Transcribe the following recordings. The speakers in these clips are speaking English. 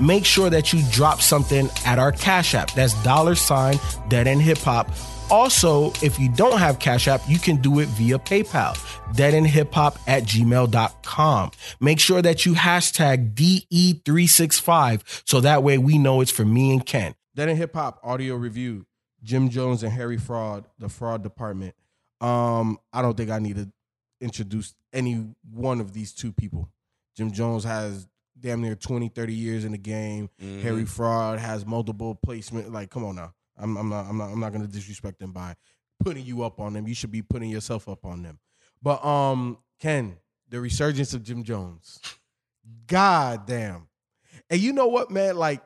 make sure that you drop something at our Cash App. That's dollar sign Dead End Hip Hop. Also, if you don't have Cash App, you can do it via PayPal, deadendhiphop at gmail.com. Make sure that you hashtag DE365 so that way we know it's for me and Ken. Dead End Hip Hop audio review, Jim Jones and Harry Fraud, the fraud department. Um, I don't think I need to introduce any one of these two people. Jim Jones has damn near 20, 30 years in the game. Harry Fraud has multiple placement. Like, come on now. I'm, I'm not I'm not I'm not gonna disrespect them by putting you up on them. You should be putting yourself up on them. But um, Ken, the resurgence of Jim Jones. God damn. And you know what, man? Like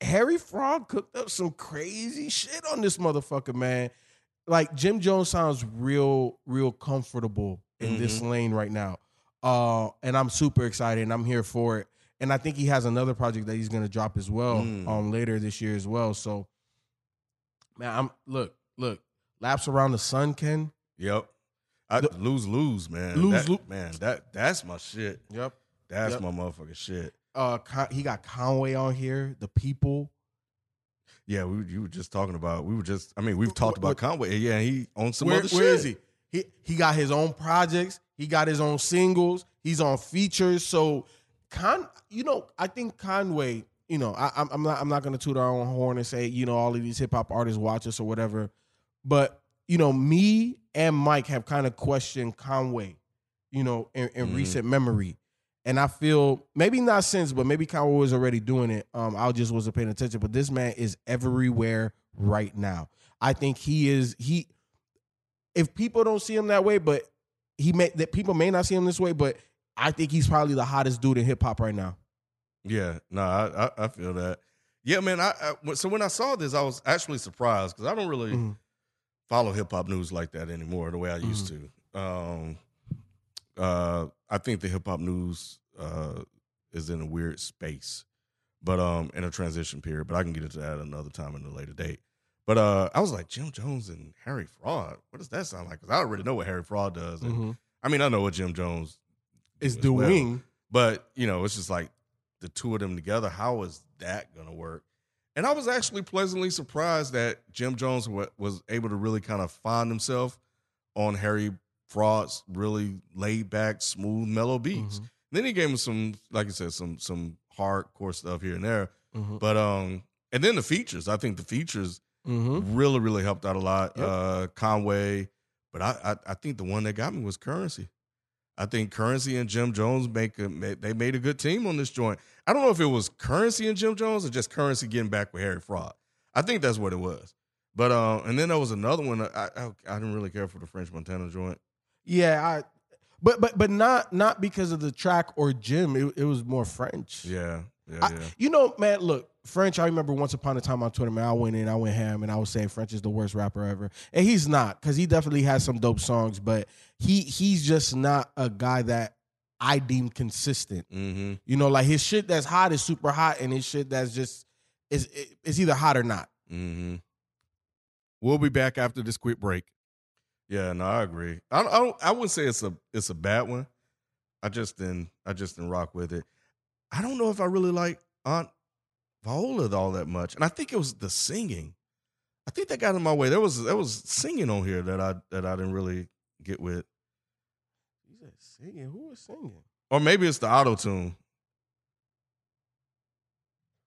Harry Fraud cooked up some crazy shit on this motherfucker, man. Like Jim Jones sounds real, real comfortable in this lane right now. Uh, and I'm super excited and I'm here for it. And I think he has another project that he's gonna drop as well Mm. um later this year as well. So man, I'm look, look, laps around the sun, Ken. Yep. I The- lose lose, man. Lose, That- lo- man. That that's my shit. Yep. That's Yep. my motherfucking shit. Uh he got Conway on here, the people. Yeah, we you were just talking about. We were just. I mean, we've talked about Conway. Yeah, he on some Where, other where shit. is he? He he got his own projects. He got his own singles. He's on features. So, Con, you know, I think Conway. You know, I, I'm I'm not I'm not gonna toot our own horn and say you know all of these hip hop artists watch us or whatever, but you know, me and Mike have kind of questioned Conway. You know, in, in Mhm. recent memory. And I feel maybe not since, but maybe Conway was already doing it. Um, I just wasn't paying attention. But this man is everywhere right now. I think he is he if people don't see him that way, but he may that people may not see him this way, but I think he's probably the hottest dude in hip hop right now. Yeah, no, I, I I feel that. Yeah, man. I, I so when I saw this, I was actually surprised because I don't really Mhm. follow hip hop news like that anymore the way I used to. Um, uh, I think the hip hop news uh is in a weird space, but um, in a transition period. But I can get into that another time in a later date. But uh, I was like Jim Jones and Harry Fraud. What does that sound like? Because I already know what Harry Fraud does. And, Mhm. I mean, I know what Jim Jones Is do as well. doing But you know, it's just like the two of them together. How is that gonna work? And I was actually pleasantly surprised that Jim Jones wa- was able to really kind of find himself on Harry Fraud's really laid back, smooth, mellow beats. Mhm. Then he gave him some, like I said, some some hardcore stuff here and there. Mhm. But um, and then the features. I think the features Mhm. really really helped out a lot. Yep. Uh, Conway, but I, I I think the one that got me was Curren$y. I think Curren$y and Jim Jones make a they made a good team on this joint. I don't know if it was Curren$y and Jim Jones or just Curren$y getting back with Harry Fraud. I think that's what it was. But uh, and then there was another one. I, I I didn't really care for the French Montana joint. Yeah, I but but but not not because of the track or Jim. It, it was more French. Yeah, yeah, I- yeah. you know, man, look, French, I remember once upon a time on Twitter, man, I went in, I went ham, and I was saying French is the worst rapper ever. And he's not, because he definitely has some dope songs, but he he's just not a guy that I deem consistent. Mm-hmm. You know, like his shit that's hot is super hot, and his shit that's just is is either hot or not. Mm-hmm. We'll be back after this quick break. Yeah, no, I agree. I I don't. I wouldn't say it's a it's a bad one. I just didn't. I just didn't rock with it. I don't know if I really like Aunt Viola all that much, and I think it was the singing. I think that got in my way. There was there was singing on here that I that I didn't really get with, He said singing. Who was singing? or maybe it's the auto tune.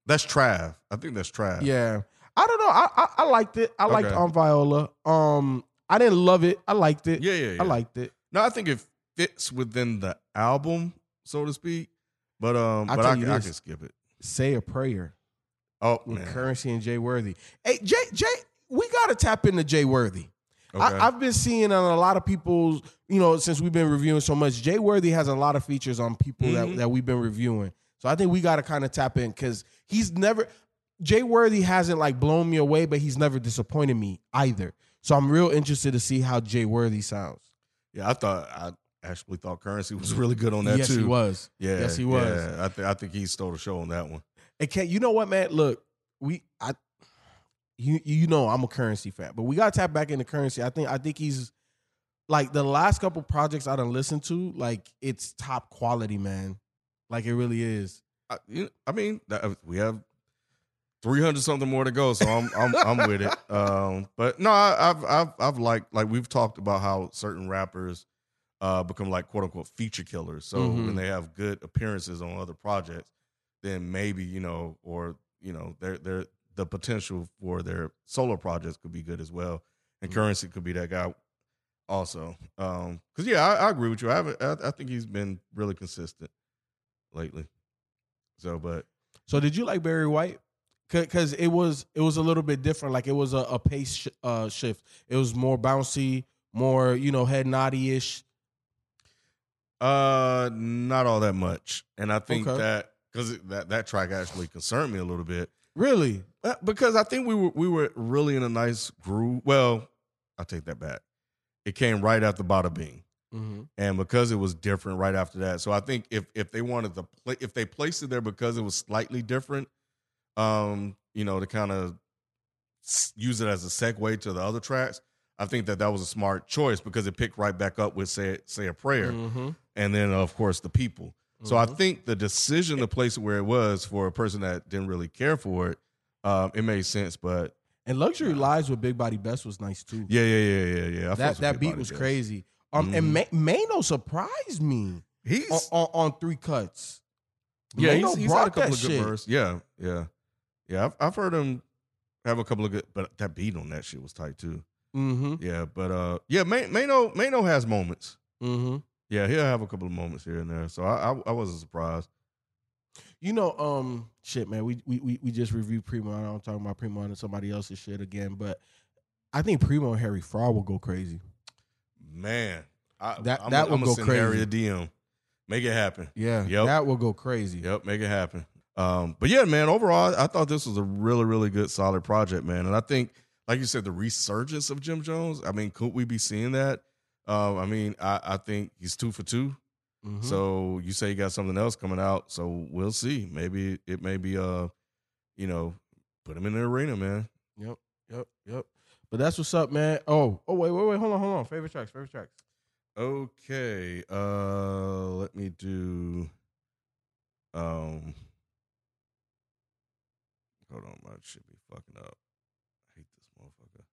That's Trav. I think that's Trav. Yeah, I don't know. I I, I liked it. I liked Okay. on Viola. Um, I didn't love it. I liked it. yeah, yeah. yeah. I liked it. No, I think it fits within the album, so to speak. But um, I'll but I, can- I this. can skip it. Say a prayer. Oh with man, Curren$y and Jay Worthy. Hey, Jay, Jay, we gotta tap into Jay Worthy. okay. I, I've been seeing on a lot of people's, you know, since we've been reviewing so much. Jay Worthy has a lot of features on people that, that we've been reviewing. So I think we gotta kind of tap in because he's never Jay Worthy hasn't like blown me away, but he's never disappointed me either. So I'm real interested to see how Jay Worthy sounds. Yeah, I thought I actually thought Curren$y was really good on that yes, too. Yes, he was. Yeah, Yes, he was. Yeah, I, th- I think he stole the show on that one. And can you know what, man? Look, we I you you know I'm a Curren$y fan, but we gotta tap back into Curren$y. I think I think he's like the last couple projects I done listened to, like it's top quality, man. Like it really is. I, you- I mean, we have three hundred something more to go, so I'm I'm I'm with it. Um, but no, I, I've I've I've like like we've talked about how certain rappers uh become like quote unquote feature killers. So Mhm. when they have good appearances on other projects, then maybe you know, or you know, they're they're the potential for their solo projects could be good as well, and Mhm. Curren$y could be that guy. Also, um, because yeah, I, I agree with you. I haven't. I, I think he's been really consistent lately. So, but So did you like Barry White? Because it was it was a little bit different. Like it was a, a pace sh- uh, shift. It was more bouncy, more you know head noddy ish. Uh, not all that much, and I think Okay. that because that that track actually concerned me a little bit Really? Uh, because I think we were we were really in a nice groove. Well, I take that back. It came right after Bada Bing, Mm-hmm. and because it was different right after that, so I think if if they wanted to play, if they placed it there because it was slightly different, um, you know, to kind of use it as a segue to the other tracks, I think that that was a smart choice because it picked right back up with say say a prayer Mm-hmm. and then of course the people. So I think the decision to place it where it was for a person that didn't really care for it, um, it made sense. But and luxury lives with Big Body Best was nice too. yeah, yeah, yeah, yeah, yeah. I that that beat Body was Jazz. crazy. Um, and Mhm. Ma- Maino surprised me He's on, on, on three cuts. yeah, Maino he's, he's had brought a couple of good shit. verses. Yeah, yeah, yeah. I've, I've heard him have a couple of good, but that beat on that shit was tight too. Mm-hmm. Yeah, but uh, yeah, Ma- Maino Maino has moments. Mm-hmm. Yeah, he'll have a couple of moments here and there. So I I, I wasn't surprised. You know, um, shit, man. We we we, we just reviewed Primo. I don't talking about Primo and somebody else's shit again, but I think Primo and Harry Fraud will go crazy. Man, I, That- I'm, that I'm gonna go crazy. Harry a DM. Make it happen. Yeah, Yep. that will go crazy. Yep, make it happen. Um, but yeah, man, overall, I thought this was a really, really good, solid project, man. And I think, like you said, the resurgence of Jim Jones. I mean, could we be seeing that? Um, I mean, I, I think he's two for 2 Mhm. So you say you got something else coming out, so we'll see. Maybe it may be, uh, you know, put him in the arena, man. Yep, yep, yep. But that's what's up, man. Oh, oh, wait, wait, wait. Hold on, hold on. Favorite tracks, favorite tracks. Okay, uh, let me do. Um, hold on, my shit be fucking up. I hate this motherfucker.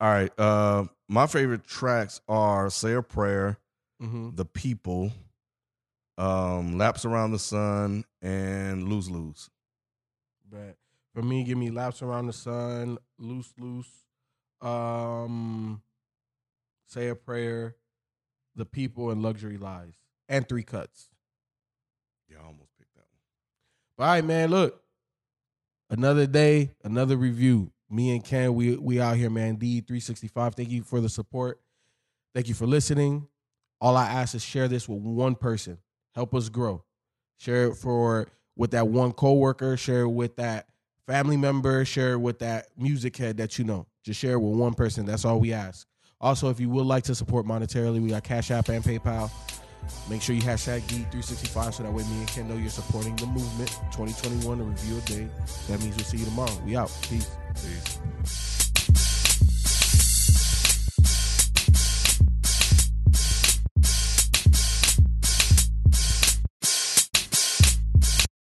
All right, uh, my favorite tracks are "Say a Prayer," Mm-hmm. "The People," um, "Laps Around the Sun," and "Lose Lose." But for me, give me laps around the sun, loose, loose. Um, say a prayer, the people and luxury lies, and three cuts. Yeah, I almost picked that one. All right, man. Look, another day, another review. Me and Ken, we we out here, man. D three sixty five. Thank you for the support. Thank you for listening. All I ask is share this with one person. Help us grow. Share it for with that one coworker. Share it with that family member. Share it with that music head that you know. Just share it with one person. That's all we ask. Also, if you would like to support monetarily, we got Cash App and PayPal. Make sure you hashtag D365 so that way me and Ken know you're supporting the movement. 2021, a review a day. That means we'll see you tomorrow. We out. Peace. Peace.